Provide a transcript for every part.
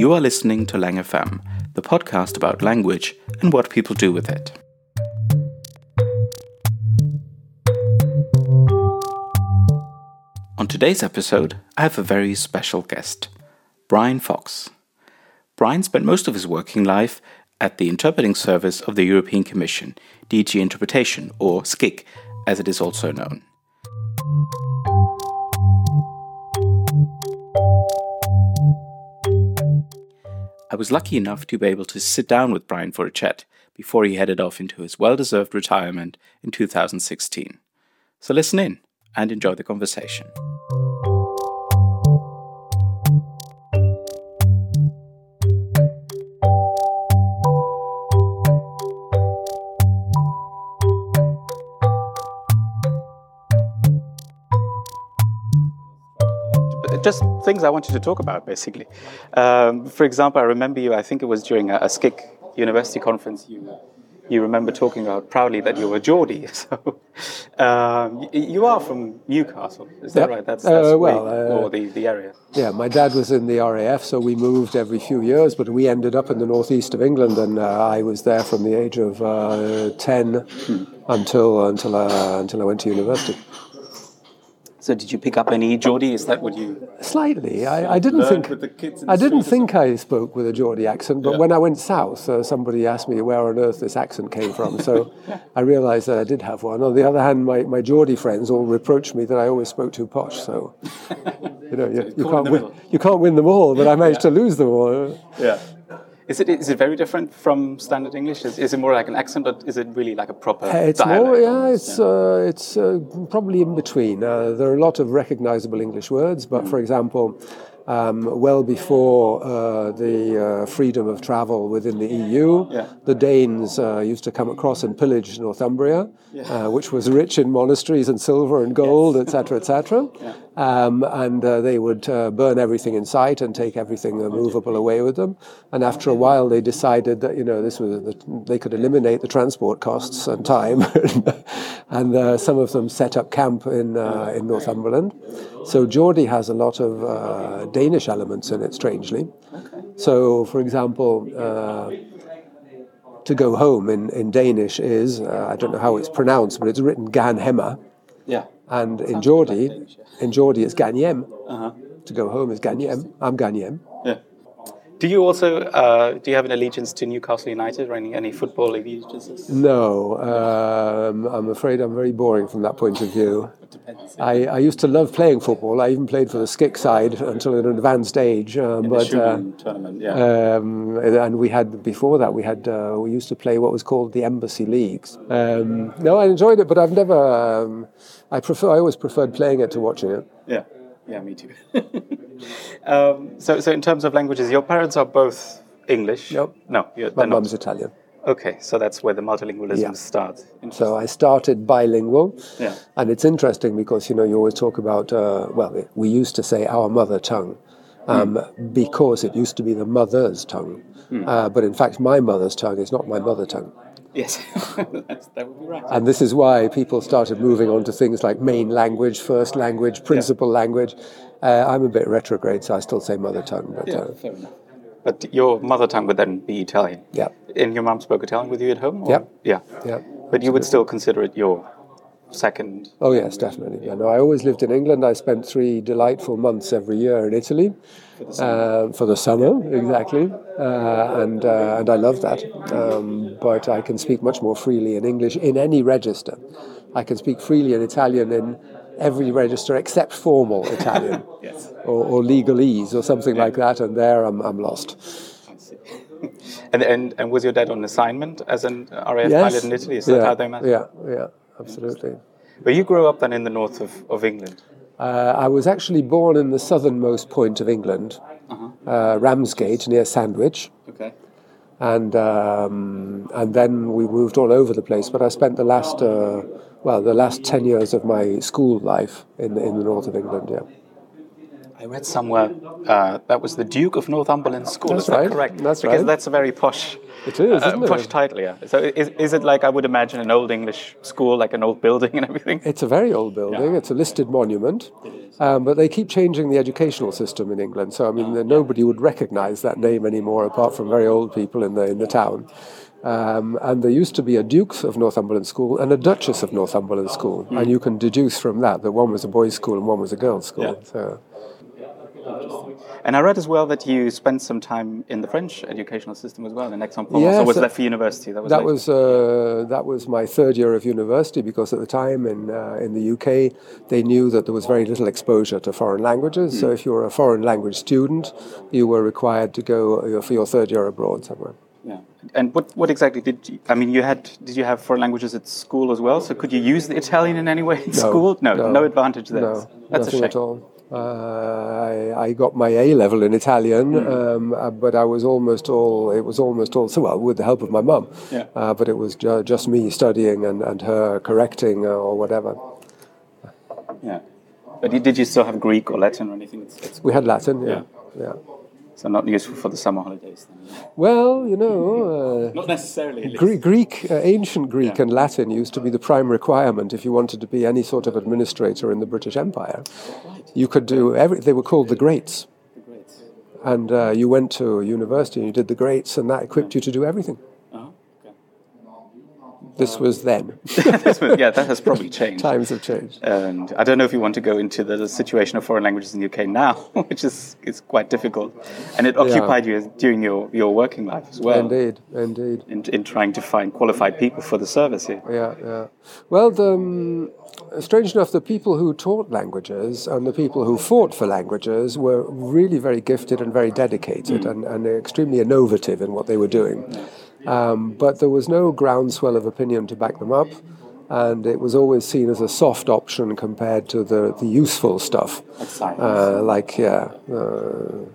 You are listening to Lang FM, the podcast about language and what people do with it. On today's episode, I have a very special guest, Brian Fox. Brian spent most of his working life at the interpreting service of the European Commission, DG Interpretation, or SCIC, as it is also known. Was lucky enough to be able to sit down with Brian for a chat before he headed off into his well deserved retirement in 2016. So listen in and enjoy the conversation. Just things I wanted to talk about, basically. Um, for example, I remember you, I think it was during a, a SCIC university conference, you, you remember talking about proudly that you were Geordie. So um, you are from Newcastle, is that yep. right? That's, that's uh, well, uh, or the, the area. Yeah, my dad was in the RAF, so we moved every few years, but we ended up in the northeast of England, and uh, I was there from the age of uh, 10 hmm. until, until, uh, until I went to university. So did you pick up any Geordie? Is that what you slightly? I, I didn't think I didn't think I spoke with a Geordie accent, but yeah. when I went south, uh, somebody asked me where on earth this accent came from. So I realised that I did have one. On the other hand, my, my Geordie friends all reproached me that I always spoke too posh. So you know you, you can't win, you can't win them all, but I managed yeah. to lose them all. Yeah. Is it is it very different from standard English? Is, is it more like an accent, or is it really like a proper? Uh, it's more, yeah. It's yeah. Uh, it's uh, probably in between. Uh, there are a lot of recognizable English words, but mm. for example, um, well before uh, the uh, freedom of travel within the EU. Yeah. The Danes uh, used to come across and pillage Northumbria, yeah. Uh, which was rich in monasteries and silver and gold, etc., yes. etc. Et yeah. Um, and uh, they would uh, burn everything in sight and take everything movable away with them. And after a while, they decided that you know this was they could eliminate the transport costs and time, and some of them set up camp in in Northumberland. So Geordie has a lot of uh, Danish elements in it, strangely. So, for example, uh, to go home in, in Danish is, uh, I don't know how it's pronounced, but it's written Gan Hemma. Yeah. And in Geordie, like Danish, yeah. in Geordie it's Ganyem. Uh-huh. To go home is Ganyem. I'm Ganyem. Do you also uh, do you have an allegiance to Newcastle United or any, any football allegiances? No, um, I'm afraid I'm very boring from that point of view. I, I, used to love playing football. I even played for the SCIC side until an advanced age. Um, but uh, tournament, yeah. Um, and we had before that we had uh, we used to play what was called the embassy leagues. Um, no, I enjoyed it, but I've never. Um, I prefer. I always preferred playing it to watching it. Yeah. Yeah, me too. um, so, so in terms of languages, your parents are both English. Nope. No, my mum's Italian. Okay, so that's where the multilingualism yeah. starts. So I started bilingual, yeah. and it's interesting because you know you always talk about uh, well, we used to say our mother tongue um, mm. because it used to be the mother's tongue, mm. uh, but in fact my mother's tongue is not my mother tongue. Yes, that would be right. And this is why people started moving on to things like main language, first language, principal yeah. language. Uh, I'm a bit retrograde, so I still say mother tongue. But, yeah, uh, fair enough. But your mother tongue would then be Italian. Yeah. And your mom spoke Italian with you at home? Or? Yeah. Yeah. But you would still consider it your second? Oh yes, definitely. Yeah. No, I always lived in England. I spent three delightful months every year in Italy for the summer, uh, for the summer exactly, uh, and uh, and I love that. Um, but I can speak much more freely in English in any register. I can speak freely in Italian in every register except formal Italian yes. or, or, legalese or something yeah. like that, and there I'm, I'm lost. and, and and was your dad on assignment as an RAF yes. pilot in Italy? Is that yeah. how they met? Yeah, yeah, absolutely. But you grew up then in the north of, of England? Uh, I was actually born in the southernmost point of England, uh-huh. uh, Ramsgate near Sandwich. Okay. And um, and then we moved all over the place. But I spent the last uh, well the last ten years of my school life in in the north of England. Yeah. I read somewhere uh, that was the Duke of Northumberland School. That's is that right. correct? That's because right. that's a very posh. It is, uh, isn't it? posh title, yeah. So is, is it like I would imagine an old English school, like an old building and everything? It's a very old building. Yeah. It's a listed monument, um, but they keep changing the educational system in England. So I mean, nobody would recognise that name anymore, apart from very old people in the in the town. Um, and there used to be a Duke of Northumberland School and a Duchess of Northumberland School, Hmm. and you can deduce from that that one was a boys' school and one was a girls' school. Yeah. So And I read as well that you spent some time in the French educational system as well in Aix-en-Provence. Yes, or was that- that for university? That was. that later? was uh, that was my third year of university because at the time in uh, in the UK they knew that there was very little exposure to foreign languages. So if you were a foreign language student, you were required to go uh, for your third year abroad somewhere. Yeah. And what, what exactly did you, I mean, you had, did you have foreign languages at school as well? So could you use the Italian in any way in school? No, no, advantage there. No, That's a nothing shame. at all. Uh, I, I got my A level in Italian, Hmm. um, uh, but I was almost all. It was almost all. So well, with the help of my mum. Yeah. Uh, but it was ju- just me studying and, and her correcting uh, or whatever. Yeah. But did you still have Greek or Latin or anything? It's, it's We had Latin. Yeah. yeah. So not useful for the summer holidays. Then. Well, you know, Not necessarily. uh, Gre- Greek, uh, ancient Greek and Latin used to be the prime requirement if you wanted to be any sort of administrator in the British Empire. You could do every. They were called the Greats, and uh, you went to university and you did the Greats, and that equipped you to do everything. This was then. yeah, that has probably changed. Times have changed. And I don't know if you want to go into the situation of foreign languages in the UK now, which is, is quite difficult. And it occupied you during your, your working life as well. Indeed, indeed. In, in trying to find qualified people for the service here. Yeah, yeah. Well, the, um, strange enough, the people who taught languages and the people who fought for languages were really very gifted and very dedicated and, and extremely innovative in what they were doing. Um, but there was no groundswell of opinion to back them up, and it was always seen as a soft option compared to the, the useful stuff. Like. Uh, like, yeah. Uh,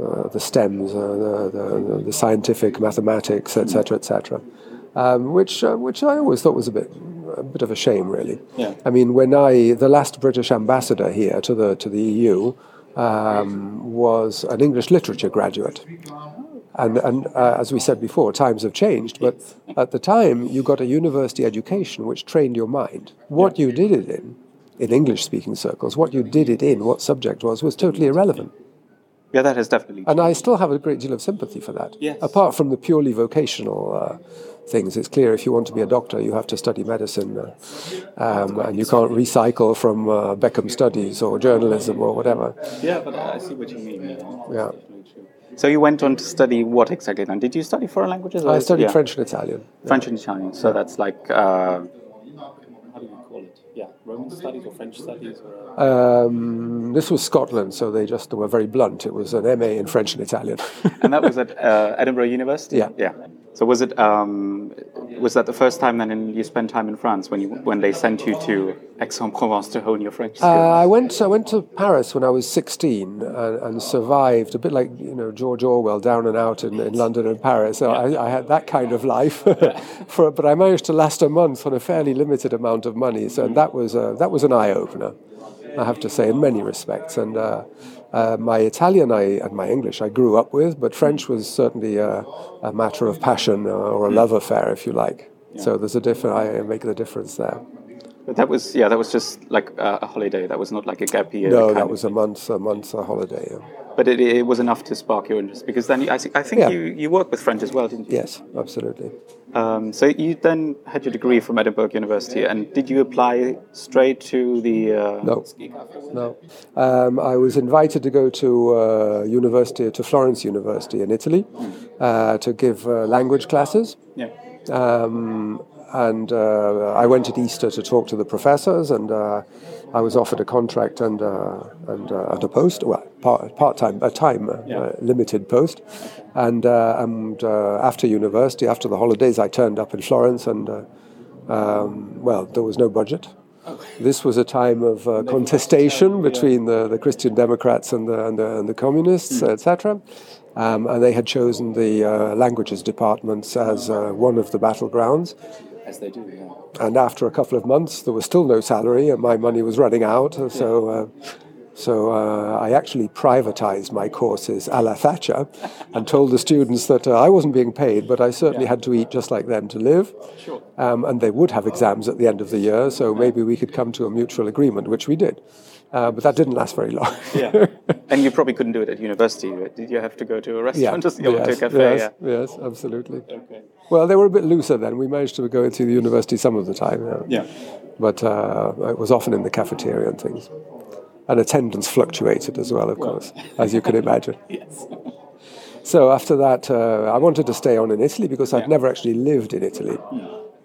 uh, the STEMs, uh, the, the, the scientific mathematics, etc., etc., um, which uh, which I always thought was a bit a bit of a shame, really. Yeah. I mean, when I the last British ambassador here to the to the EU um, was an English literature graduate. And, and uh, as we said before, times have changed, but at the time you got a university education which trained your mind. What you did it in, in English speaking circles, what you did it in, what subject was, was totally irrelevant. yeah, that has definitely And I still have a great deal of sympathy for that. Yes. Apart from the purely vocational uh, things, it's clear if you want to be a doctor, you have to study medicine, uh, um, and you can't recycle from uh, Beckham Studies or journalism or whatever. Yeah, but I see what you mean. Yeah. Yeah. So you went on to study what exactly then? Did you study foreign languages? or- I studied yeah. French and Italian. French and Italian. So that's like uh, how do you call it? Yeah, Roman studies or French studies or. Um, this was Scotland, so they just were very blunt. It was an MA in French and Italian. and that was at uh, Edinburgh University. Yeah. Yeah. So was it? Um, was that the first time then in, you spent time in France when you when they sent you to Aix-en-Provence to hone your French Uh, skills? I went. I went to Paris when I was 16 and, and survived a bit like you know George Orwell, down and out in, in London and Paris. So I, I had that kind of life, for, but I managed to last a month on a fairly limited amount of money. So that was a, that was an eye opener, I have to say, in many respects. And uh, uh, my Italian I, and my English I grew up with, but French was certainly a, a matter of passion uh, or a love affair, if you like. So there's a different. I make the difference there. But that was yeah, that was just like a, holiday. That was not like a gap year. No, that was a month, a month a holiday. yeah. But it, it was enough to spark your interest because then you, I, I think Yeah. you, you worked with French as well, didn't you? Yes, absolutely. Um, so you then had your degree from Edinburgh University, and did you apply straight to the? Uh, No. No. Um, I was invited to go to uh, university, to Florence University in Italy, uh, to give uh, language classes. Yeah. Um, and uh, I went at Easter to talk to the professors, and uh, I was offered a contract and uh, and, uh, and a post, well, part part time, a time uh, limited post. And uh, and uh, after university, after the holidays, I turned up in Florence, and uh, um, well, there was no budget. This was a time of uh, contestation between the, the Christian Democrats and the, and the, and the communists, etc. Um, and they had chosen the uh, languages departments as uh, one of the battlegrounds. As they do. Yeah. And after a couple of months, there was still no salary, and my money was running out. So, uh, So uh, I actually privatized my courses a la Thatcher and told the students that uh, I wasn't being paid, but I certainly had to eat just like them to live. Sure. Um, and they would have exams at the end of the year, so maybe we could come to a mutual agreement, which we did. Uh, but that didn't last very long. yeah. And you probably couldn't do it at university. Did you have to go to a restaurant or yes, to a cafe? Yes, yeah. yes, absolutely. Okay. Well, they were a bit looser then. We managed to go into the university some of the time. Yeah. But uh, it was often in the cafeteria and things. And attendance fluctuated as well, of course, as you can imagine. Yes. So after that, uh, I wanted to stay on in Italy because I'd never actually lived in Italy.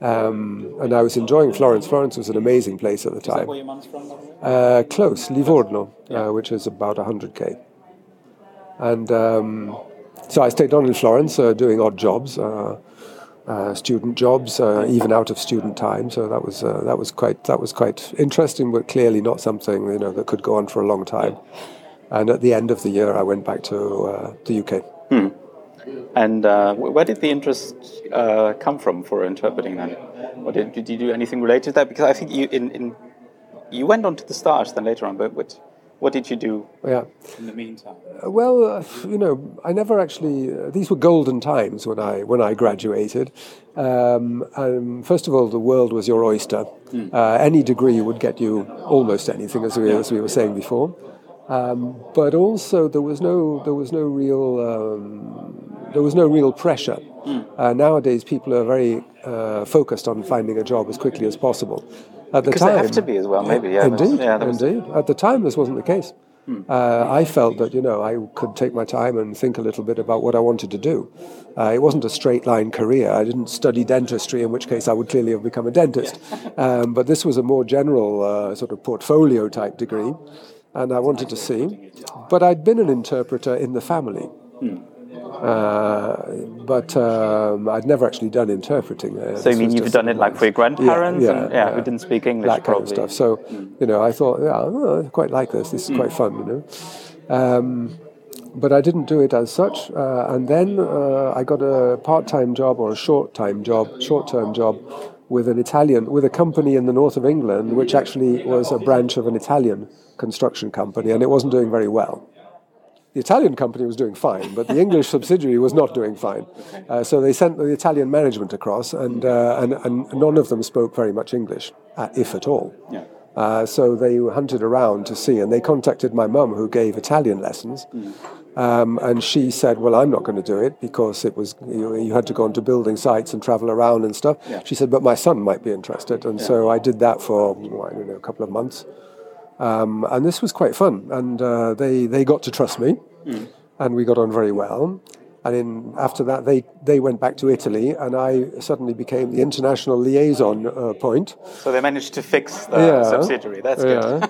Um, and I was enjoying Florence. Florence was an amazing place at the time. Where your mum's from? Uh, close, Livorno, uh, which is about 100k. And um, so I stayed on in Florence uh, doing odd jobs, uh, uh, student jobs, uh, even out of student time. So that was uh, that was quite that was quite interesting, but clearly not something you know that could go on for a long time. And at the end of the year, I went back to uh, the UK. And uh, where did the interest uh, come from for interpreting then? Or did, did you do anything related to that? Because I think you in, in you went on to the stage then later on, but what, what did you do Yeah. in the meantime? Uh, Well, uh, you know, I never actually. Uh, these were golden times when I when I graduated. Um, um, first of all, the world was your oyster. Uh, any degree would get you almost anything, as we as we were saying before. Um, but also, there was no there was no real um, there was no real pressure. Uh, nowadays, people are very uh, focused on finding a job as quickly as possible. At the Because time, they have to be as well, maybe. Yeah, indeed, yeah, indeed. At the time, this wasn't the case. Uh, I felt that you know I could take my time and think a little bit about what I wanted to do. Uh, it wasn't a straight line career. I didn't study dentistry, in which case I would clearly have become a dentist. Um, but this was a more general uh, sort of portfolio type degree, and I wanted to see. But I'd been an interpreter in the family. Uh, but um, I'd never actually done interpreting. Uh, So you mean you've done it like for your grandparents yeah, and yeah, yeah. who didn't speak English that kind probably. of stuff. So, you know, I thought, yeah, oh, I quite like this. This is quite fun, you know. Um, but I didn't do it as such. Uh, and then uh, I got a part-time job or a short-time job, short-term job with an Italian, with a company in the north of England, which actually was a branch of an Italian construction company, and it wasn't doing very well. The Italian company was doing fine, but the English subsidiary was not doing fine. Uh, so they sent the Italian management across, and, uh, and, and none of them spoke very much English, uh, if at all. Yeah. Uh, so they hunted around to see, and they contacted my mum, who gave Italian lessons. Um, and she said, "Well, I'm not going to do it because it was you, you had to go onto building sites and travel around and stuff." She said, "But my son might be interested," and so I did that for I don't know a couple of months. Um, and this was quite fun, and uh, they they got to trust me, and we got on very well. And in, after that, they, they went back to Italy, and I suddenly became the international liaison uh, point. So they managed to fix the Yeah. subsidiary. That's good. Yeah.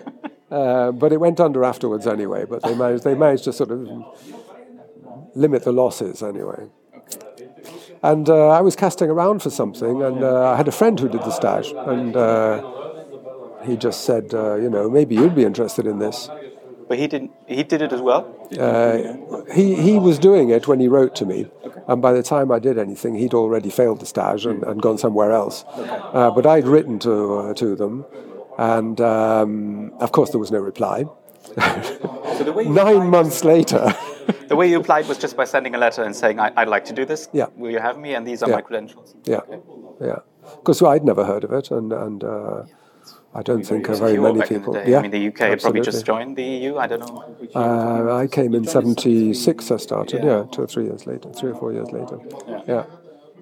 uh, but it went under afterwards anyway. But they managed they managed to sort of limit the losses anyway. And uh, I was casting around for something, and uh, I had a friend who did the stage, and uh, he just said, uh, you know, maybe you'd be interested in this. But he didn't. He did it as well. Uh, he, he was doing it when he wrote to me, and by the time I did anything, he'd already failed the stage and, and gone somewhere else. Uh, but I'd written to, uh, to them, and um, of course, there was no reply. So the way Nine months later, The way you applied was just by sending a letter and saying, I, "I'd like to do this. Yeah. Will you have me? And these are Yeah. my credentials." yeah, yeah, because I'd never heard of it, and and uh, I don't think uh, very many people. Yeah, I mean, the UK probably just joined the EU. I don't know. Uh, I came in '76. I started. Yeah. two or three years later, three or four years later. Yeah. yeah.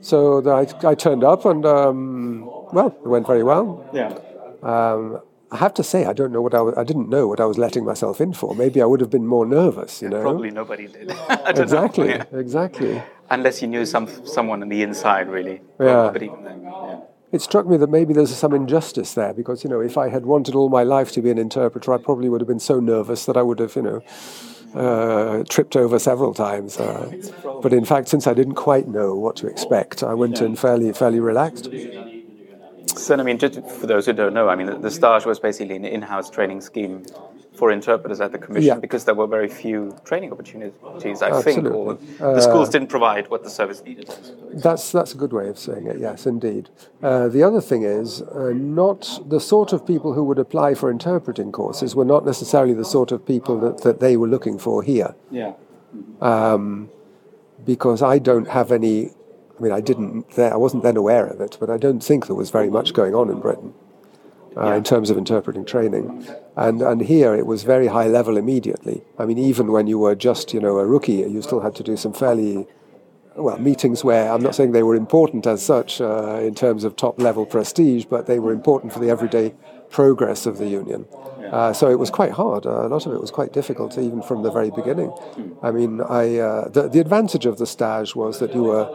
So the, I, I turned up, and um, well, it went very well. yeah. Um, I have to say, I don't know what I, was, I didn't know what I was letting myself in for. Maybe I would have been more nervous, you know. Probably nobody did. Exactly, Know. Yeah. exactly. Unless you knew some someone on the inside, really. Yeah. But even then, yeah. It struck me that maybe there's some injustice there because, you know, if I had wanted all my life to be an interpreter, I probably would have been so nervous that I would have, you know, uh, tripped over several times. Uh, but in fact, since I didn't quite know what to expect, I went in fairly, fairly relaxed. So, I mean, just for those who don't know, I mean, the, the stage was basically an in-house training scheme for interpreters at the commission Yeah. because there were very few training opportunities, I Absolutely. think, or the schools didn't provide what the service needed. That's that's a good way of saying it. Yes, indeed. Uh, the other thing is, uh, not the sort of people who would apply for interpreting courses were not necessarily the sort of people that, that they were looking for here, Yeah. because I don't have any. I mean, I didn't. There, I wasn't then aware of it, but I don't think there was very much going on in Britain. Uh, In terms of interpreting training, and and here it was very high level immediately. I mean, even when you were just you know a rookie, you still had to do some fairly well, meetings where I'm not saying they were important as such uh, in terms of top level prestige, but they were important for the everyday progress of the union. Uh, so it was quite hard. Uh, a lot of it was quite difficult, even from the very beginning. I mean, I, uh, the, the advantage of the stage was that you were,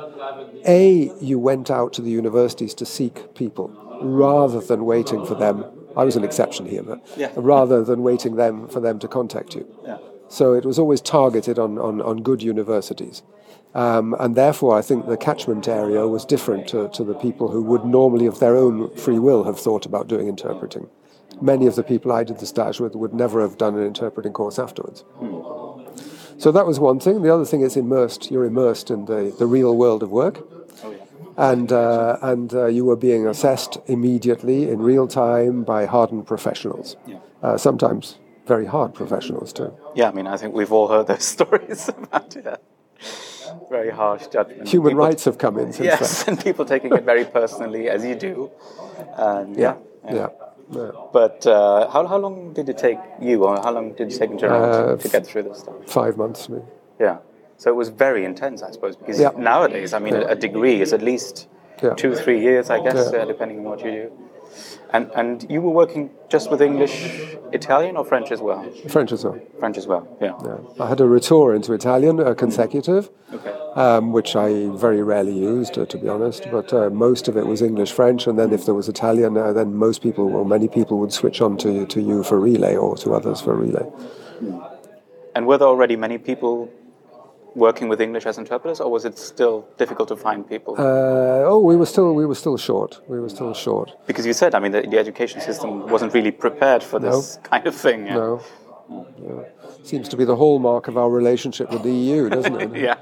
A, you went out to the universities to seek people rather than waiting for them. I was an exception here, but Yeah. rather than waiting them for them to contact you. Yeah. So it was always targeted on, on, on good universities. Um, and therefore, I think the catchment area was different to, to the people who would normally, of their own free will, have thought about doing interpreting. Many of the people I did the stage with would never have done an interpreting course afterwards. So that was one thing. The other thing is immersed. You're immersed in the, the real world of work. And uh, and uh, you were being assessed immediately in real time by hardened professionals. Yeah. Uh, sometimes very hard professionals too. Yeah, I mean, I think we've all heard those stories about it. Very harsh judgment. Human People- rights have come in since then. Yes, and people taking it very personally, as you do. And, then. Yeah, yeah. yeah. But uh, how, how long did it take you, or how long did it take in general Uh, to, to get through this stuff? Five months. Maybe. Yeah. So it was very intense, I suppose, because Yeah. nowadays, I mean, a, a degree is at least Yeah. two, three years, I guess, Yeah. uh, depending on what you do. And and you were working just with English, Italian, or French as well? French as well. French as well. Yeah. Yeah. I had a retour into Italian, uh, consecutive, Okay. um, which I very rarely used, uh, to be honest. But uh, most of it was English, French, and then if there was Italian, uh, then most people, or many people, would switch on to to you for relay or to others for relay. And were there already many people working with English as interpreters, or was it still difficult to find people? Uh, oh, we were still we were still short. We were still short. because you said, I mean, the, the education system wasn't really prepared for this kind of thing. Yeah. No. no. Seems to be the hallmark of our relationship with the EU, doesn't it? yeah.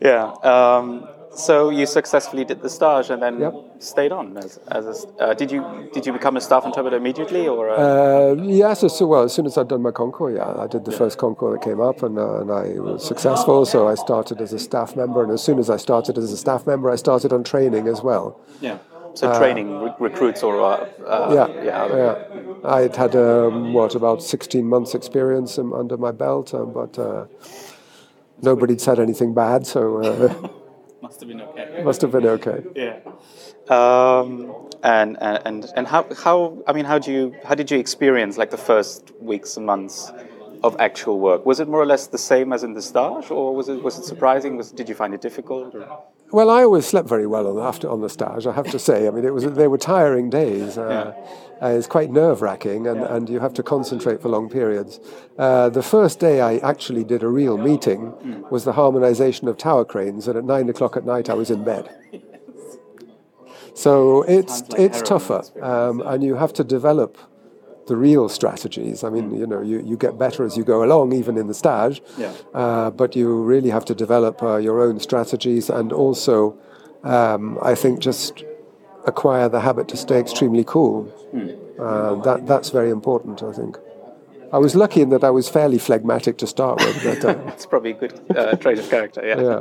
yeah. Um, so you successfully did the stage and then Yep. stayed on as, as a, uh, did you did you become a staff interpreter immediately or uh, Uh, yes, as, well, as soon as I'd done my concours, yeah, I did the first concours that came up, and, uh, and I was successful. So I started as a staff member, and as soon as I started as a staff member, I started on training as well. yeah so training re- recruits or uh, uh, Yeah, yeah yeah. I'd had um, what about 16 months experience um, under my belt, um, but uh, nobody'd said anything bad, so uh, must have been okay must have been okay. yeah um, and and and and how how I mean how do you how did you experience like the first weeks and months of actual work was it more or less the same as in the stage or was it was it surprising was did you find it difficult or? Well, I always slept very well on after on the stage. I have to say. I mean, it was they were tiring days. Uh, uh, it's quite nerve wracking, and, and you have to concentrate for long periods. Uh, the first day I actually did a real meeting was the harmonisation of tower cranes, and at nine o'clock at night I was in bed. So it's like it's tougher, um, and you have to develop the real strategies. I mean, you know, you, you get better as you go along, even in the stage. Yeah. Uh, but you really have to develop uh, your own strategies and also, um, I think, just acquire the habit to stay extremely cool. Uh, that that's very important, I think. I was lucky in that I was fairly phlegmatic to start with, but uh, It's probably a good uh, trait of character, yeah. yeah.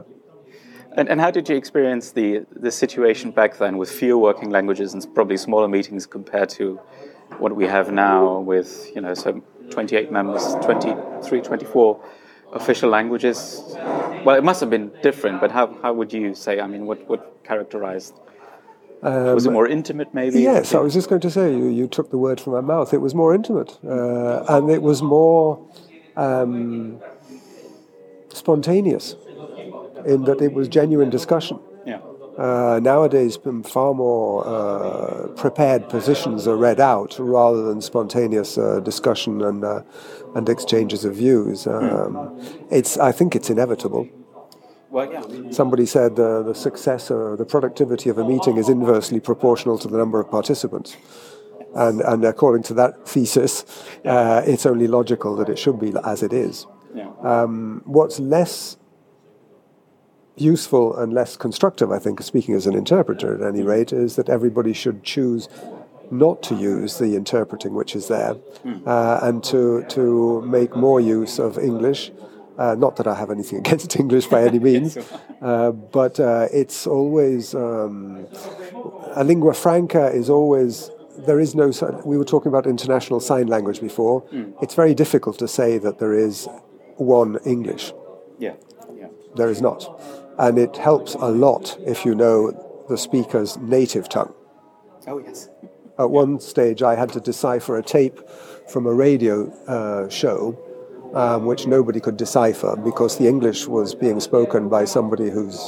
And, and how did you experience the, the situation back then with fewer working languages and probably smaller meetings compared to what we have now with, you know, so 28 members, 23, 24 official languages? Well, it must have been different, but how, how would you say, I mean, what, what characterized? Was it more intimate, maybe? Yes, I was just going to say, you, you took the word from my mouth. It was more intimate, uh, and it was more um, spontaneous in that it was genuine discussion. Yeah. Uh, nowadays, um, far more uh, prepared positions are read out rather than spontaneous uh, discussion and uh, and exchanges of views. Um, It's, I think, it's inevitable. Well, yeah. Somebody said uh, the success or the productivity of a meeting is inversely proportional to the number of participants. And, and according to that thesis, uh, it's only logical that it should be as it is. Yeah. Um, what's less useful and less constructive, I think, speaking as an interpreter at any rate, is that everybody should choose not to use the interpreting which is there uh, and to, to make more use of English. Uh, not that I have anything against English by any means, uh, but uh, it's always um, a lingua franca is always there is no. We were talking about international sign language before. It's very difficult to say that there is one English. Yeah. Yeah. There is not, and it helps a lot if you know the speaker's native tongue. Oh yes. At one stage, I had to decipher a tape from a radio uh, show, um, which nobody could decipher because the English was being spoken by somebody who's,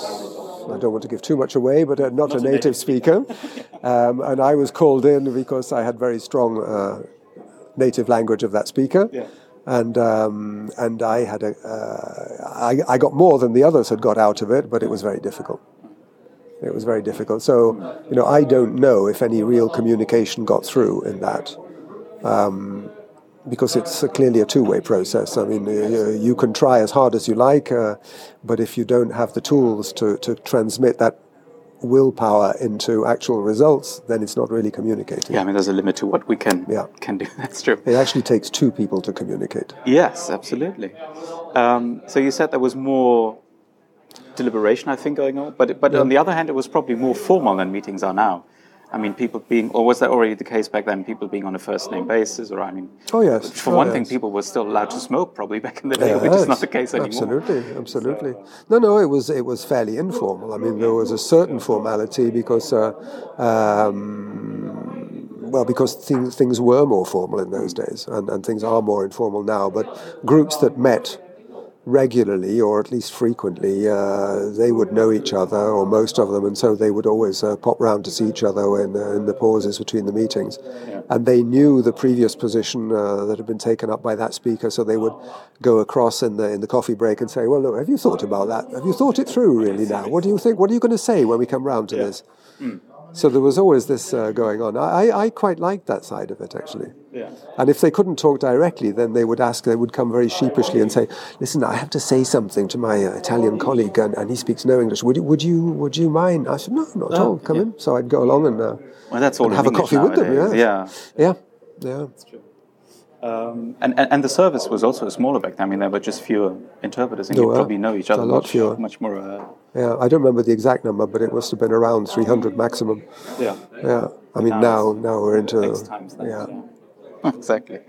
I don't want to give too much away, but uh, not, a native speaker. um, and I was called in because I had very strong uh, native language of that speaker. Yeah. And um, and I had a uh, I, I got more than the others had got out of it, but it was very difficult. It was very difficult. So, you know, I don't know if any real communication got through in that. Um, because it's clearly a two-way process. I mean, you, you can try as hard as you like, uh, but if you don't have the tools to, to transmit that willpower into actual results, then it's not really communicating. Yeah, I mean, there's a limit to what we can Yeah. can do. That's true. It actually takes two people to communicate. Yes, absolutely. Um, so you said there was more deliberation, I think, going on, but but on the other hand, it was probably more formal than meetings are now. I mean, people being, or was that already the case back then? People being on a first name basis, or I mean, Oh yes. for Oh, one thing, people were still allowed to smoke probably back in the day, which Yes, is not the case anymore. Absolutely, absolutely. No, no, it was it was fairly informal. I mean, there was a certain formality because, uh, um, well, because things things were more formal in those days, and, and things are more informal now. But groups that met regularly or at least frequently, uh, they would know each other, or most of them, and so they would always uh, pop round to see each other in, uh, in the pauses between the meetings. And they knew the previous position uh, that had been taken up by that speaker, so they would go across in the in the coffee break and say, "Well, look, have you thought about that? Have you thought it through really now? What do you think? What are you going to say when we come round to this?" So there was always this uh, going on. I, I quite liked that side of it actually. Yeah. And if they couldn't talk directly, then they would ask, they would come very sheepishly and say, Listen, I have to say something to my uh, Italian colleague, and, and he speaks no English. Would you, would, you, would you mind? I said, No, not at Oh, all. Come yeah. in. So I'd go along and, uh, Well, that's all and in have a English coffee with them. nowadays, Yeah. Yeah. Yeah. Yeah. Um, and, and and the service was also smaller back then. I mean, there were just fewer interpreters, and There you probably know each other A lot much, fewer. much more. Yeah. I don't remember the exact number, but it must have been around 300 maximum. yeah. Yeah. I mean, Now now now we're into. Times that. yeah. yeah. exactly.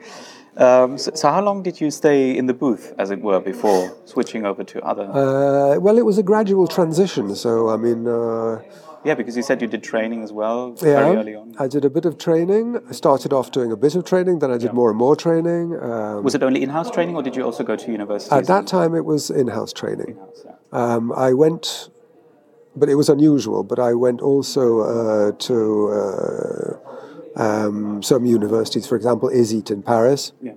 Um, so, so, how long did you stay in the booth, as it were, before switching over to other? Uh, well, it was a gradual transition. So, I mean, uh, yeah, because you said you did training as well very early on. I did a bit of training. I started off doing a bit of training, then I did more and more training. Um, Was it only in-house training, or did you also go to universities? at that time, it was in house training. Yeah. Um, I went, but it was unusual, but I went also uh, to uh, um, some universities, for example, ISIT in Paris, Yeah.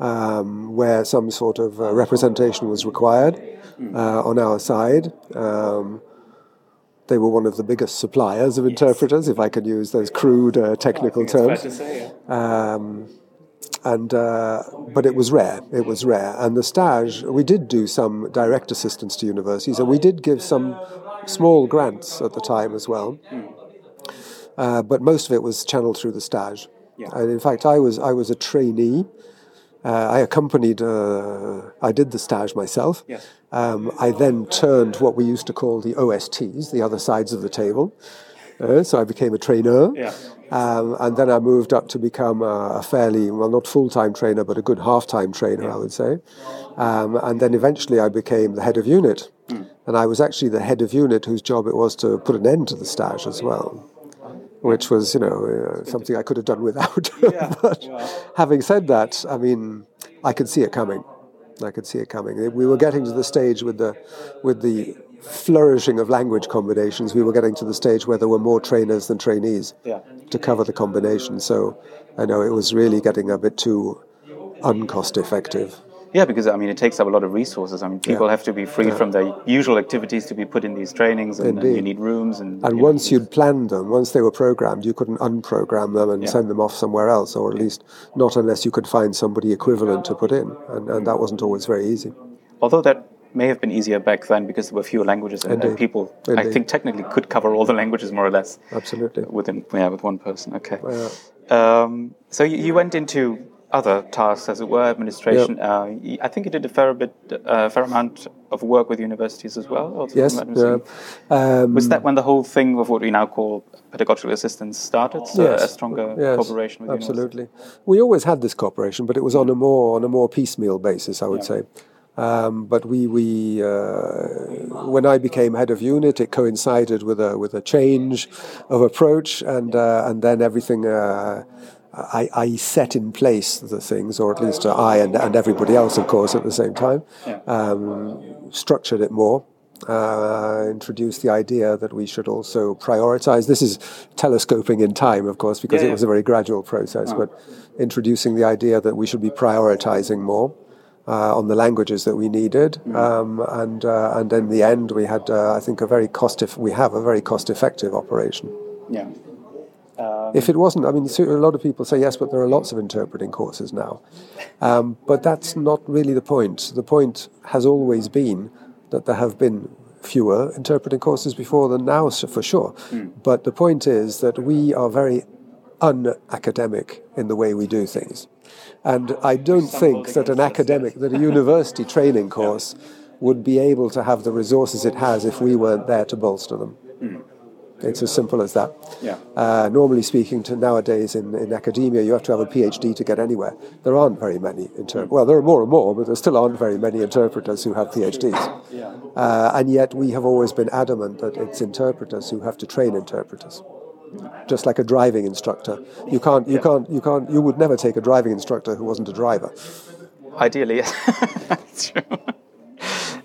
um, where some sort of uh, representation was required uh, on our side. Um, they were one of the biggest suppliers of interpreters, if I can use those crude uh, technical terms. Um, and uh, but it was rare. It was rare. And the stage, we did do some direct assistance to universities, and we did give some small grants at the time as well. Uh, but most of it was channeled through the stage. Yeah. And in fact, I was I was a trainee. Uh, I accompanied. Uh, I did the stage myself. Yes. Um, I then turned what we used to call the OSTs, the other sides of the table. Uh, so I became a trainer. Yeah. Um, and then I moved up to become a, a fairly, well, not full time trainer, but a good half time trainer, I would say. Um, and then eventually I became the head of unit. And I was actually the head of unit whose job it was to put an end to the stage as well, which was, you know, uh, something I could have done without. but having said that, I mean, I could see it coming. I could see it coming. We were getting to the stage with the, with the flourishing of language combinations. We were getting to the stage where there were more trainers than trainees Yeah. to cover the combination. So I know it was really getting a bit too uncost effective. Yeah, because I mean, it takes up a lot of resources. I mean, people Yeah. have to be freed from their usual activities to be put in these trainings, and, and you need rooms. And, And you know, once you'd planned them, once they were programmed, you couldn't unprogram them and Yeah. send them off somewhere else, or at least not unless you could find somebody equivalent to put in. And, and that wasn't always very easy. although that may have been easier back then because there were fewer languages, and, and Indeed. people, I think, technically could cover all the languages more or less Absolutely. within yeah with one person. Okay. Yeah. Um, so you, you went into other tasks, as it were, administration. Uh, I think you did a fair bit, uh, fair amount of work with universities as well. Yes. Yeah. Um, Was that when the whole thing of what we now call pedagogical assistance started? So Yes. a stronger Yes, cooperation with universities? absolutely. We always had this cooperation, but it was on a more on a more piecemeal basis, I would say. Um, but we we uh, when I became head of unit, it coincided with a with a change of approach, and uh, and then everything. Uh, I, I set in place the things, or at least I and, and everybody else, of course, at the same time, um, structured it more, uh, introduced the idea that we should also prioritize. This is telescoping in time, of course, because Yeah, it was a very gradual process, but introducing the idea that we should be prioritizing more. Uh, on the languages that we needed, um, and uh, and in the end, we had, uh, I think, a very cost. We have a very cost-effective operation. Yeah. Um, If it wasn't, I mean, so- a lot of people say yes, but there are lots of interpreting courses now. Um, but that's not really the point. The point has always been that there have been fewer interpreting courses before than now, for sure. But the point is that we are very unacademic in the way we do things. And I don't think that an academic, that a university training course would be able to have the resources it has if we weren't there to bolster them. It's as simple as that. Yeah. Uh, normally speaking, to nowadays in, in academia, you have to have a PhD to get anywhere. There aren't very many interpreters. Well, there are more and more, but there still aren't very many interpreters who have PhDs. Yeah. Uh, and yet, we have always been adamant that it's interpreters who have to train interpreters. Just like a driving instructor, you can't, you can't, you can't, you would never take a driving instructor who wasn't a driver. Ideally, yes. That's true.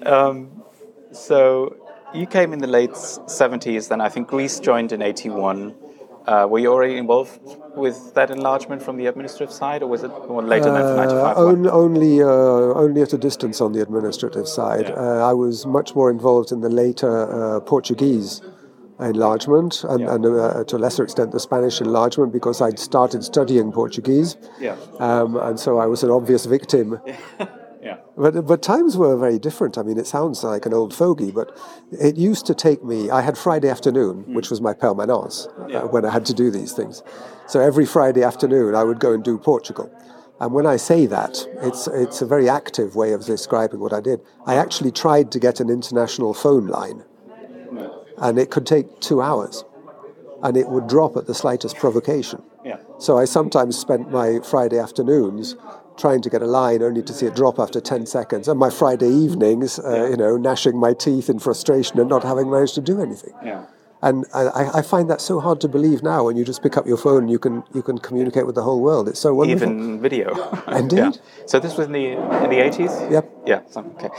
Um, so you came in the late 70s, then I think Greece joined in 81. Uh, were you already involved with that enlargement from the administrative side, or was it more later than Uh, 95? on, only, uh, only at a distance on the administrative side. Yeah. Uh, I was much more involved in the later uh, Portuguese enlargement and, Yeah. and uh, to a lesser extent the Spanish enlargement because I'd started studying Portuguese. Yeah. Um, and so I was an obvious victim. Yeah. But, but times were very different. I mean, it sounds like an old fogey, but it used to take me. I had Friday afternoon, which was my permanence Yeah. uh, when I had to do these things. So every Friday afternoon, I would go and do Portugal. And when I say that, it's, it's a very active way of describing what I did. I actually tried to get an international phone line, and it could take two hours, and it would drop at the slightest provocation. Yeah. So I sometimes spent my Friday afternoons trying to get a line only to see it drop after 10 seconds, and my Friday evenings, uh, you know, gnashing my teeth in frustration and not having managed to do anything. Yeah. And I, I find that so hard to believe now when you just pick up your phone and you can, you can communicate with the whole world. It's so wonderful. Even video. Indeed. Yeah. So this was in the in the 80s. Yep. Yeah. so- Okay.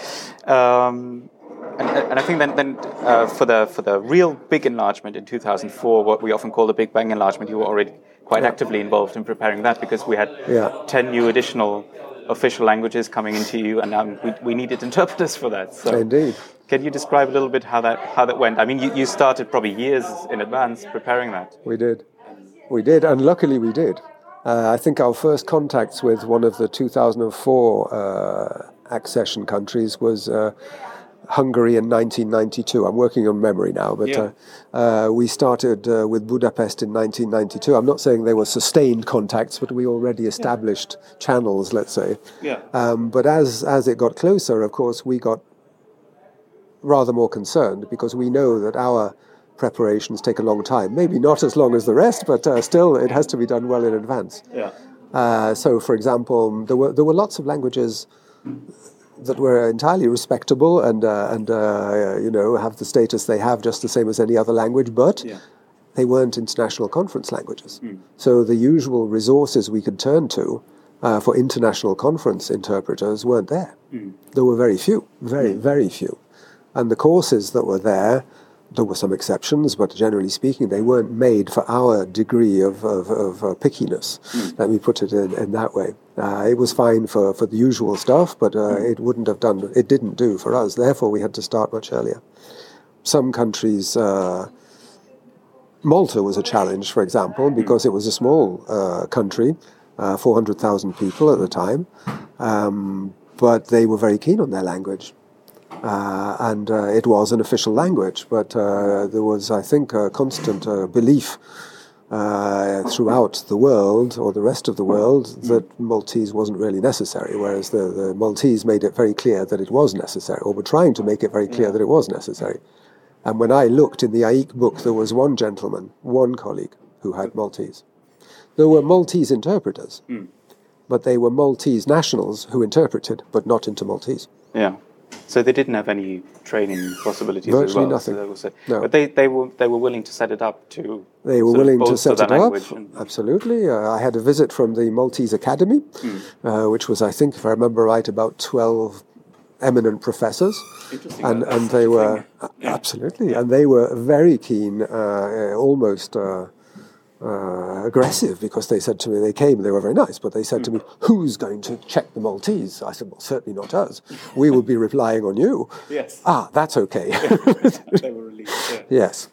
Um, and, and I think then, then uh, for the for the real big enlargement in 2004, what we often call the Big Bang enlargement, you were already quite actively involved in preparing that because we had Yeah. 10 new additional official languages coming into you, and um, we, we needed interpreters for that. So Indeed. Can you describe a little bit how that how that went? I mean, you, you started probably years in advance preparing that. We did. We did, and luckily we did. Uh, I think our first contacts with one of the 2004 uh, accession countries was uh, Hungary in 1992. I'm working on memory now, but Yeah. uh, uh, we started uh, with Budapest in 1992. I'm not saying they were sustained contacts, but we already established channels, let's say. Yeah. Um, but as as it got closer, of course, we got rather more concerned because we know that our preparations take a long time. Maybe not as long as the rest, but uh, still, it has to be done well in advance. Yeah. Uh, so, for example, there were there were lots of languages that were entirely respectable and uh, and uh, you know have the status they have, just the same as any other language, but. Yeah. They weren't international conference languages. So the usual resources we could turn to uh, for international conference interpreters weren't there. There were very few, very, very few. And the courses that were there there were some exceptions, but generally speaking, they weren't made for our degree of, of, of uh, pickiness. Mm. Let me put it in, in that way. Uh, it was fine for, for the usual stuff, but uh, mm. it wouldn't have done. It didn't do for us. Therefore, we had to start much earlier. Some countries. Uh, Malta was a challenge, for example, hmm. because it was a small uh, country, uh, 400,000 people at the time, um, but they were very keen on their language. Uh, and uh, it was an official language, but uh, there was, I think, a constant uh, belief uh, throughout the world or the rest of the world that Maltese wasn't really necessary, whereas the, the, Maltese made it very clear that it was necessary, or were trying to make it very clear that it was necessary. And when I looked in the AIIC book, there was one gentleman, one colleague, who had Maltese. There were Maltese interpreters, mm. but they were Maltese nationals who interpreted, but not into Maltese. Yeah. So they didn't have any training possibilities Virtually as well. nothing. So no. But they, they were they were willing to set it up to. They were willing to set it up. Absolutely. Uh, I had a visit from the Maltese Academy, mm. uh, which was, I think, if I remember right, about twelve eminent professors, and and they were yeah. absolutely, and they were very keen, uh, almost. Uh, uh, aggressive because they said to me, they came, they were very nice, but they said mm. to me, Who's going to check the Maltese? I said, Well, certainly not us. We would be relying on you. Yes. Ah, that's okay. they were relieved. Yeah. Yes.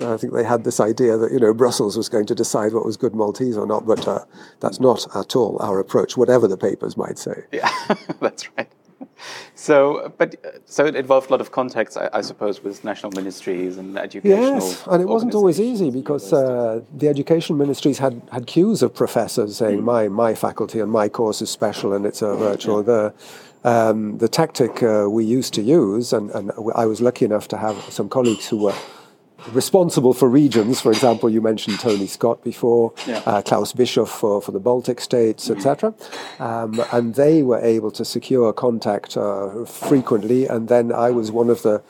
I think they had this idea that you know Brussels was going to decide what was good Maltese or not, but uh, that's not at all our approach, whatever the papers might say. Yeah, that's right so, but so it involved a lot of contacts, I, I, suppose, with national ministries and educational. Yes, and it wasn't always easy because uh, the education ministries had, had queues of professors saying, mm. "My my faculty and my course is special and it's a virtual." Yeah. The um, the tactic uh, we used to use, and, and I was lucky enough to have some colleagues who were responsible for regions. For example, you mentioned Tony Scott before, yeah. uh, Klaus Bischoff for, for the Baltic states, mm-hmm. etc. Um, and they were able to secure contact uh, frequently. And then I was one of the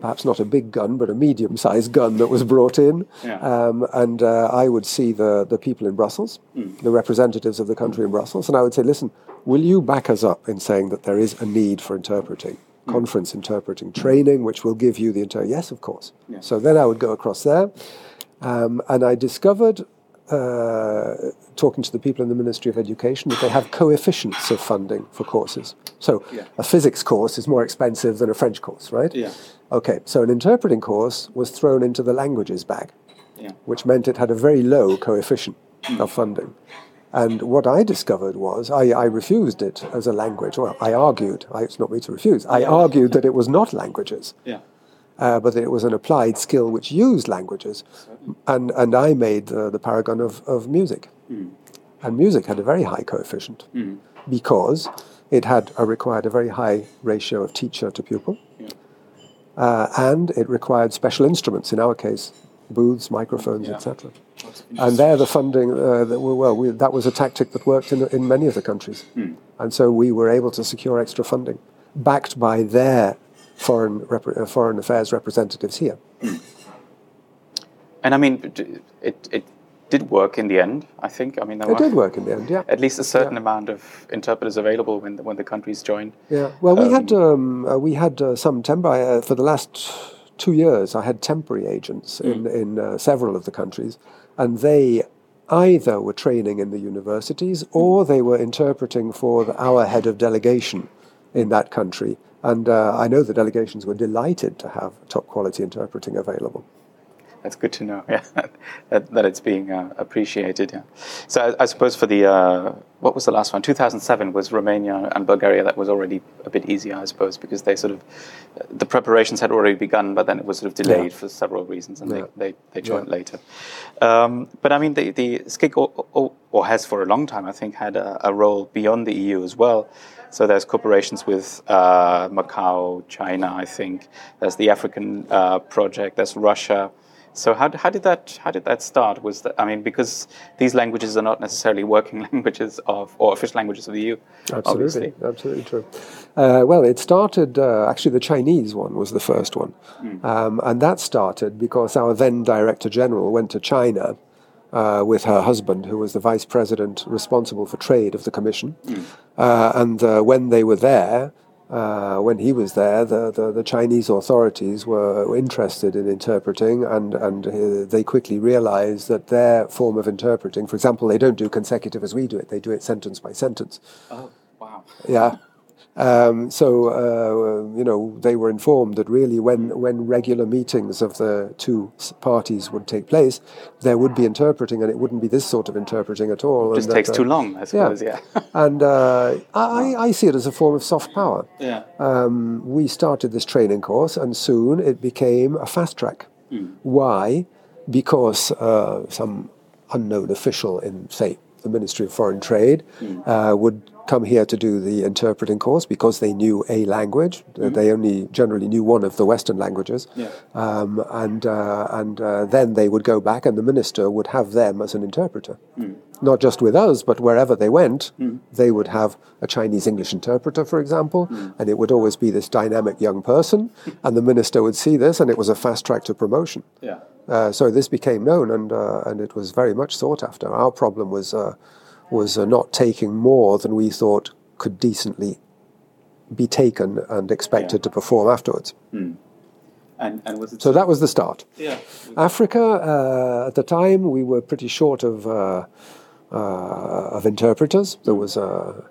perhaps not a big gun, but a medium sized gun that was brought in. Yeah. Um, and uh, I would see the, the people in Brussels, mm. the representatives of the country in Brussels, and I would say, listen, will you back us up in saying that there is a need for interpreting? Conference interpreting training, which will give you the entire. Yes, of course. Yeah. So then I would go across there, um, and I discovered, uh, talking to the people in the Ministry of Education, that they have coefficients of funding for courses. So yeah. a physics course is more expensive than a French course, right? Yeah. Okay, so an interpreting course was thrown into the languages bag, yeah. which meant it had a very low coefficient of funding. And what I discovered was I, I, refused it as a language. Well, I argued, I, it's not me to refuse, I argued that it was not languages. Yeah. Uh, but that it was an applied skill which used languages. And, and I made uh, the paragon of, of music. Mm. And music had a very high coefficient mm. because it had a, required a very high ratio of teacher to pupil. Yeah. Uh, and it required special instruments, in our case, booths, microphones, yeah. etc. And there, the funding, uh, that were, well, we, that was a tactic that worked in, in many of the countries. Mm. And so we were able to secure extra funding, backed by their foreign, uh, foreign affairs representatives here. And I mean, it, it did work in the end, I think. I mean, it did work in the end, yeah. At least a certain yeah. amount of interpreters available when the, when the countries joined. Yeah, well, we um, had, um, uh, we had uh, some temp- uh, for the last two years, I had temporary agents mm. in, in uh, several of the countries, and they either were training in the universities mm. or they were interpreting for the, our head of delegation in that country. And uh, I know the delegations were delighted to have top quality interpreting available that's good to know. Yeah, that, that it's being uh, appreciated. Yeah. So I, I, suppose for the uh, what was the last one? 2007 was Romania and Bulgaria. That was already a bit easier, I suppose, because they sort of the preparations had already begun, but then it was sort of delayed yeah. for several reasons, and yeah. they, they, they joined yeah. later. Um, but I mean, the the SCIC or, or, or, has for a long time, I think, had a, a, role beyond the EU as well. So there's cooperations with uh, Macau, China, I think. There's the African uh, project. There's Russia. So how, how did that how did that start? Was that I mean because these languages are not necessarily working languages of or official languages of the EU. Absolutely, obviously. absolutely true. Uh, well, it started uh, actually the Chinese one was the first one, mm. um, and that started because our then Director General went to China. Uh, with her husband, who was the vice president responsible for trade of the commission. Mm. and uh, when they were there, uh, when he was there, the, the, the, Chinese authorities were interested in interpreting, and, and uh, they quickly realized that their form of interpreting, for example, they don't do consecutive as we do it, they do it sentence by sentence. Oh, wow. Yeah. Um, so uh, you know they were informed that really when when regular meetings of the two parties would take place, there would be interpreting, and it wouldn't be this sort of interpreting at all. It just takes that, uh, too long, I suppose. Yeah, yeah. and uh, I, I see it as a form of soft power. Yeah. Um, we started this training course, and soon it became a fast track. Mm. Why? Because uh, some unknown official in, say, the Ministry of Foreign Trade mm. would come here to do the interpreting course because they knew a language. Mm-hmm. They only generally knew one of the Western languages. Yeah. Um, and uh, and uh, then they would go back, and the minister would have them as an interpreter. Mm. Not just with us, but wherever they went, mm. they would have a Chinese English interpreter, for example, mm. and it would always be this dynamic young person, and the minister would see this, and it was a fast track to promotion. Yeah. Uh, so this became known, and uh, and it was very much sought after. Our problem was uh, was uh, not taking more than we thought could decently be taken and expected yeah. to perform afterwards. Mm. And, and so that was the start. Yeah. Africa, uh, at the time, we were pretty short of, uh, uh of interpreters. There was a,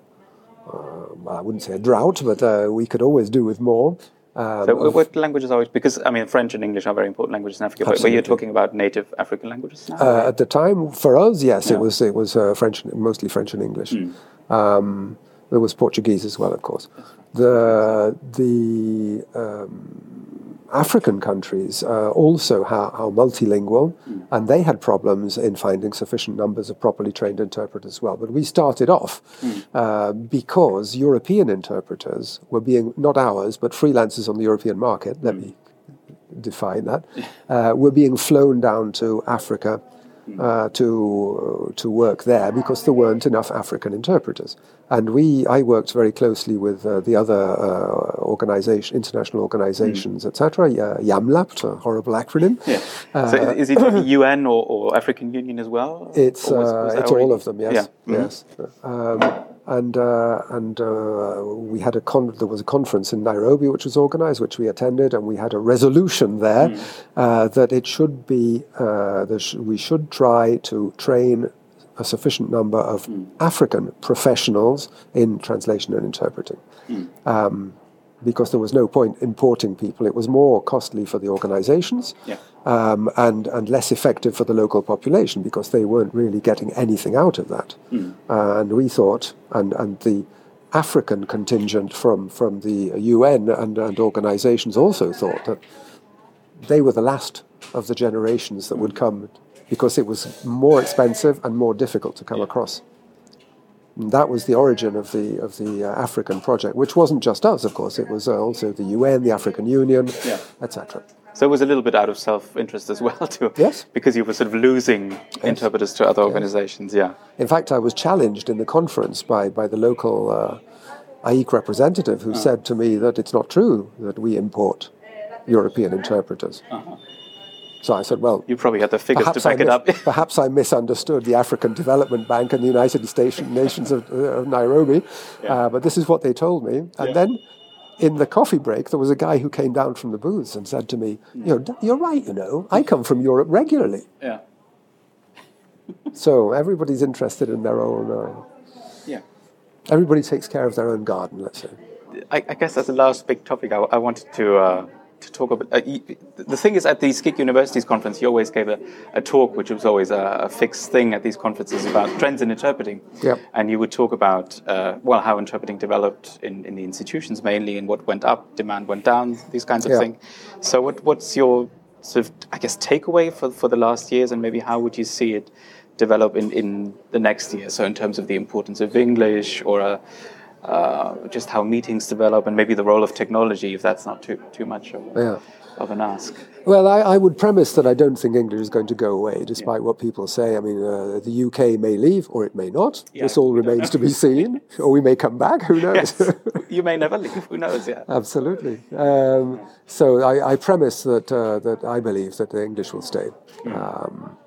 uh, I wouldn't say a drought, but uh, we could always do with more. Um, so, what languages are because I mean French and English are very important languages in Africa, but, but, you're talking about native African languages now. Uh, at the time, for us, yes, yeah. it was it was uh, French, mostly French and English. Mm. Um, there was Portuguese as well, of course. The the um, African countries uh, also are, are multilingual, mm. and they had problems in finding sufficient numbers of properly trained interpreters as well. But we started off mm. uh, because European interpreters were being, not ours, but freelancers on the European market, let mm. me define that, uh, were being flown down to Africa uh, to to work there because there weren't enough African interpreters. And we, I worked very closely with uh, the other uh, organization, international organizations, mm. etc. Uh, IAMLADP, a horrible acronym. Yeah. so is it the UN or, or, African Union as well? It's was, was it's all of them. Yes. Yeah. Mm-hmm. Yes. Um, and uh, and uh, we had a con- there was a conference in Nairobi which was organized, which we attended, and we had a resolution there mm. uh, that it should be uh, sh- we should try to train a sufficient number of mm. African professionals in translation and interpreting. Mm. Um, because there was no point importing people. It was more costly for the organizations yeah. um, and, and less effective for the local population because they weren't really getting anything out of that. Mm. Uh, and we thought, and, and the African contingent from, from the UN and, and organizations also thought that they were the last of the generations that would come because it was more expensive and more difficult to come yeah. across. And that was the origin of the of the uh, African project, which wasn't just us, of course. It was uh, also the UN, the African Union, yeah. etc. So it was a little bit out of self-interest as well, too. Yes. Because you were sort of losing yes. interpreters to other organizations. Yes. Yeah. In fact, I was challenged in the conference by by the local uh, AIIC representative, who uh-huh. said to me that it's not true that we import European interpreters. Uh-huh. So I said, well, you probably had the figures to back it up. perhaps I misunderstood the African Development Bank and the United States Nations of, uh, of Nairobi, yeah. uh, but this is what they told me. And yeah. then in the coffee break, there was a guy who came down from the booths and said to me, mm. "You know, you're right. You know, I come from Europe regularly." Yeah. so everybody's interested in their own. Uh, yeah. Everybody takes care of their own garden. Let's say. I, I guess that's the last big topic I, I wanted to uh, to talk about. Uh, the thing is, at the SCIC Universities conference, you always gave a, a talk, which was always a, a, fixed thing at these conferences about trends in interpreting. Yep. And you would talk about, uh, well, how interpreting developed in, in the institutions mainly, and what went up, demand went down, these kinds of yep. things. So, what, what's your sort of, I guess, takeaway for, for the last years, and maybe how would you see it develop in, in the next year? So, in terms of the importance of English or a uh, just how meetings develop and maybe the role of technology, if that's not too too much of, yeah. of an ask. Well, I, I, would premise that I don't think English is going to go away, despite yeah. what people say. I mean, uh, the UK may leave or it may not. Yeah, this all remains to be seen. or we may come back. Who knows? Yes. you may never leave. Who knows? Yeah. Absolutely. Um, so I, I, premise that uh, that I believe that the English will stay. Mm. Um,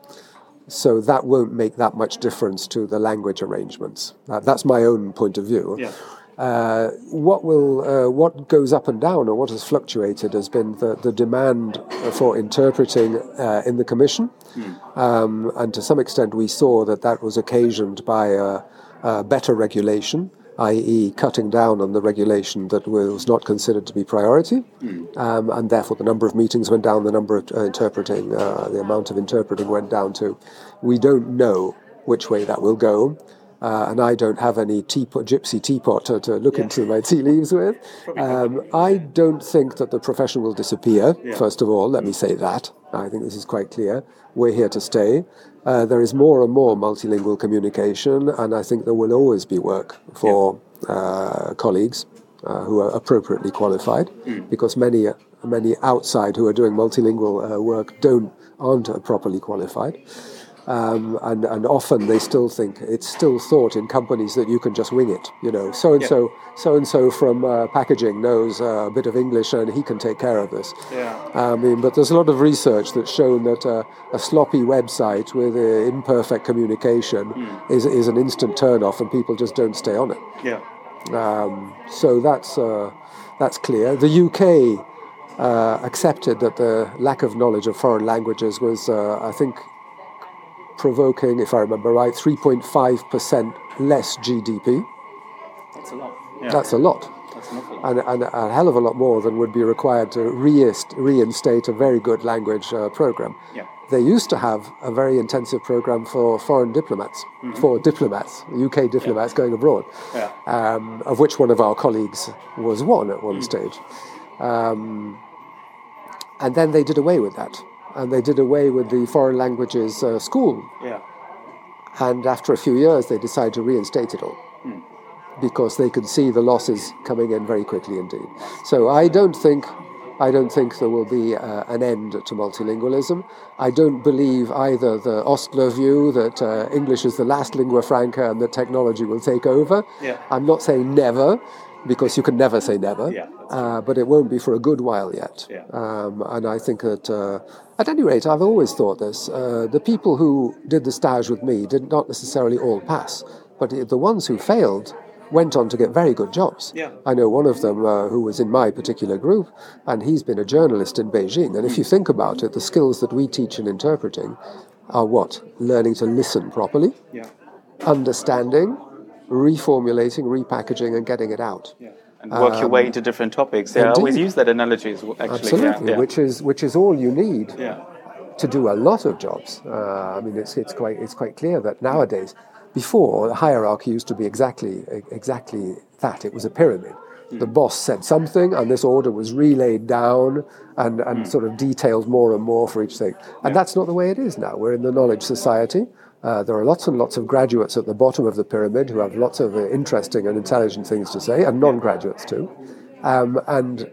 so that won't make that much difference to the language arrangements. Uh, that's my own point of view. Yeah. Uh, what will uh, what goes up and down, or what has fluctuated, has been the, the demand for interpreting uh, in the commission, mm. um, and to some extent, we saw that that was occasioned by a, better regulation, i.e., cutting down on the regulation that was not considered to be priority, mm. um, and therefore the number of meetings went down, the number of uh, interpreting, uh, the amount of interpreting went down too. We don't know which way that will go. Uh, and I don't have any teapot, gypsy teapot to, to look yeah. into my tea leaves with. Um, I don't think that the profession will disappear, yeah. first of all, let me say that. I think this is quite clear. We're here to stay. Uh, there is more and more multilingual communication, and I think there will always be work for yeah. uh, colleagues uh, who are appropriately qualified, mm. because many many outside who are doing multilingual uh, work don't aren't properly qualified. Um, and, and often they still think it's still thought in companies that you can just wing it. You know, so and so, so and so from uh, packaging knows uh, a bit of English and he can take care of this. Yeah. I mean, but there's a lot of research that's shown that uh, a sloppy website with uh, imperfect communication mm. is is an instant turn off, and people just don't stay on it. Yeah. Um, so that's uh, that's clear. The UK. Uh, accepted that the lack of knowledge of foreign languages was, I think, provoking, if I remember right, 3.5% less GDP. That's a lot. Yeah. That's a lot. That's an and, and, a hell of a lot more than would be required to reinstate a very good language uh, program. Yeah. They used to have a very intensive program for foreign diplomats, mm-hmm. for diplomats, UK diplomats yeah. going abroad, yeah. um, of which one of our colleagues was one at one mm. stage. Um, and then they did away with that and they did away with the foreign languages uh, school. Yeah. And after a few years, they decided to reinstate it all mm. because they could see the losses coming in very quickly indeed. So I don't think. I don't think there will be uh, an end to multilingualism. I don't believe either the Ostler view that uh, English is the last lingua franca and that technology will take over. Yeah. I'm not saying never, because you can never say never, yeah, uh, but it won't be for a good while yet. Yeah. Um, and I think that, uh, at any rate, I've always thought this. Uh, the people who did the stage with me did not necessarily all pass, but the ones who failed went on to get very good jobs. Yeah. I know one of them uh, who was in my particular group, and he's been a journalist in Beijing. And if you think about it, the skills that we teach in interpreting are what? Learning to listen properly, yeah. understanding, reformulating, repackaging, and getting it out. Yeah. And work um, your way um, into different topics. Yeah, I always use that analogy. as Actually, Absolutely, yeah, which is which is all you need yeah. to do a lot of jobs. Uh, I mean, it's it's quite it's quite clear that nowadays, before the hierarchy used to be exactly exactly that. It was a pyramid. Mm. The boss said something, and this order was relayed down and, and mm. sort of detailed more and more for each thing. And yeah. that's not the way it is now. We're in the knowledge society. Uh, there are lots and lots of graduates at the bottom of the pyramid who have lots of uh, interesting and intelligent things to say, and non graduates too. Um, and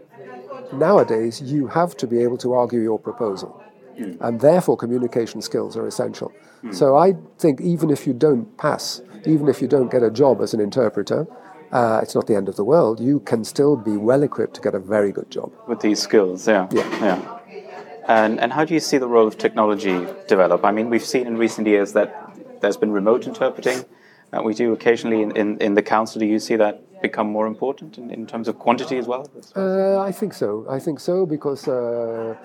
nowadays, you have to be able to argue your proposal. Mm. And therefore, communication skills are essential. Mm. So I think even if you don't pass, even if you don't get a job as an interpreter, uh, it's not the end of the world. You can still be well equipped to get a very good job. With these skills, yeah. Yeah. yeah. And, and how do you see the role of technology develop? I mean, we've seen in recent years that there's been remote interpreting. Uh, we do occasionally in, in, in, the council. Do you see that become more important in, in terms of quantity as well? Uh, I think so. I think so because uh,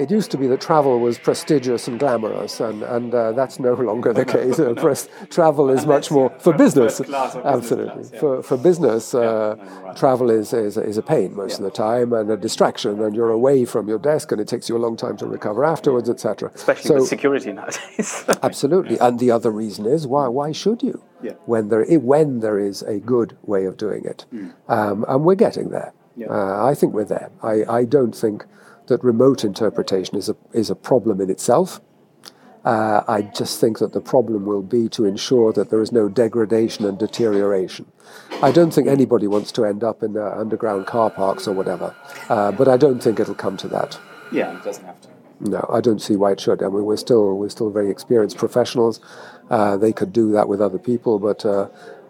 it used to be that travel was prestigious and glamorous, and, and uh, that's no longer the case. Uh, pres- travel is much more for business. Absolutely. Class, yeah. For, for business, uh, yeah, travel is, is, is, a pain most yeah. of the time and a distraction, and you're away from your desk, and it takes you a long time to recover afterwards, etc. Especially so, with security nowadays. absolutely. And the other reason is why, why should you? When, there, when there is a good way of doing it. Mm. Um, and we're getting there. Uh, I think we're there. I, I don't think that remote interpretation is a, is a problem in itself. Uh, I just think that the problem will be to ensure that there is no degradation and deterioration. I don't think anybody wants to end up in uh, underground car parks or whatever, uh, but I don't think it'll come to that. Yeah, it doesn't have to. No, I don't see why it should. I mean, we're still we're still very experienced professionals. Uh, they could do that with other people, but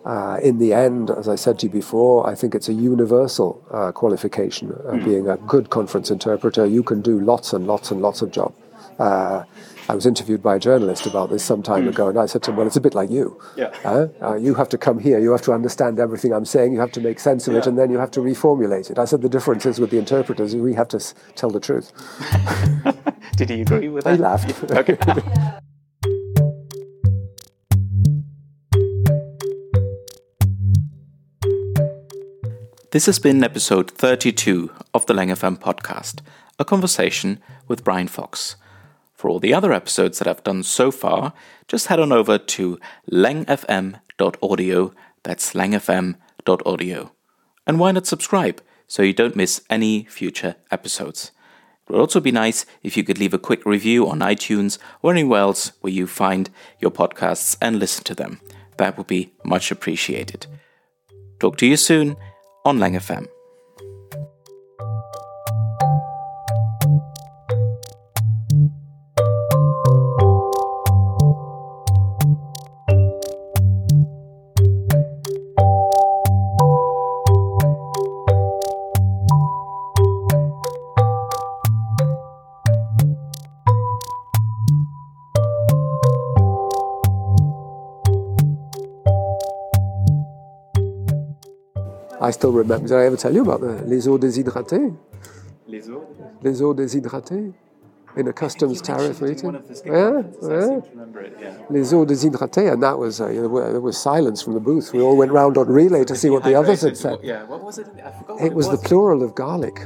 uh, in the end, as I said to you before, I think it's a universal uh, qualification. Uh, mm. Being a good conference interpreter, you can do lots and lots and lots of job. Uh, I was interviewed by a journalist about this some time ago, and I said to him, "Well, it's a bit like you. Yeah. Uh, you have to come here. You have to understand everything I'm saying. You have to make sense of it, and then you have to reformulate it." I said, "The difference is with the interpreters, we have to s- tell the truth." Did he agree with that? He laughed. Okay. This has been episode 32 of the Lang FM podcast, a conversation with Brian Fox. For all the other episodes that I've done so far, just head on over to langfm.audio, that's langfm.audio. And why not subscribe so you don't miss any future episodes? It would also be nice if you could leave a quick review on iTunes or anywhere else where you find your podcasts and listen to them. That would be much appreciated. Talk to you soon on Lang FM. I still remember. Did I ever tell you about the les aulx déshydratés? Les aulx? Les aulx déshydratés in a customs tariff meeting. Yeah, yeah. Les aulx déshydratés, and that was uh, you know, there was silence from the booth. We all went round on relay to see what the others had said. Yeah, what was it? I forgot. It was the plural of garlic.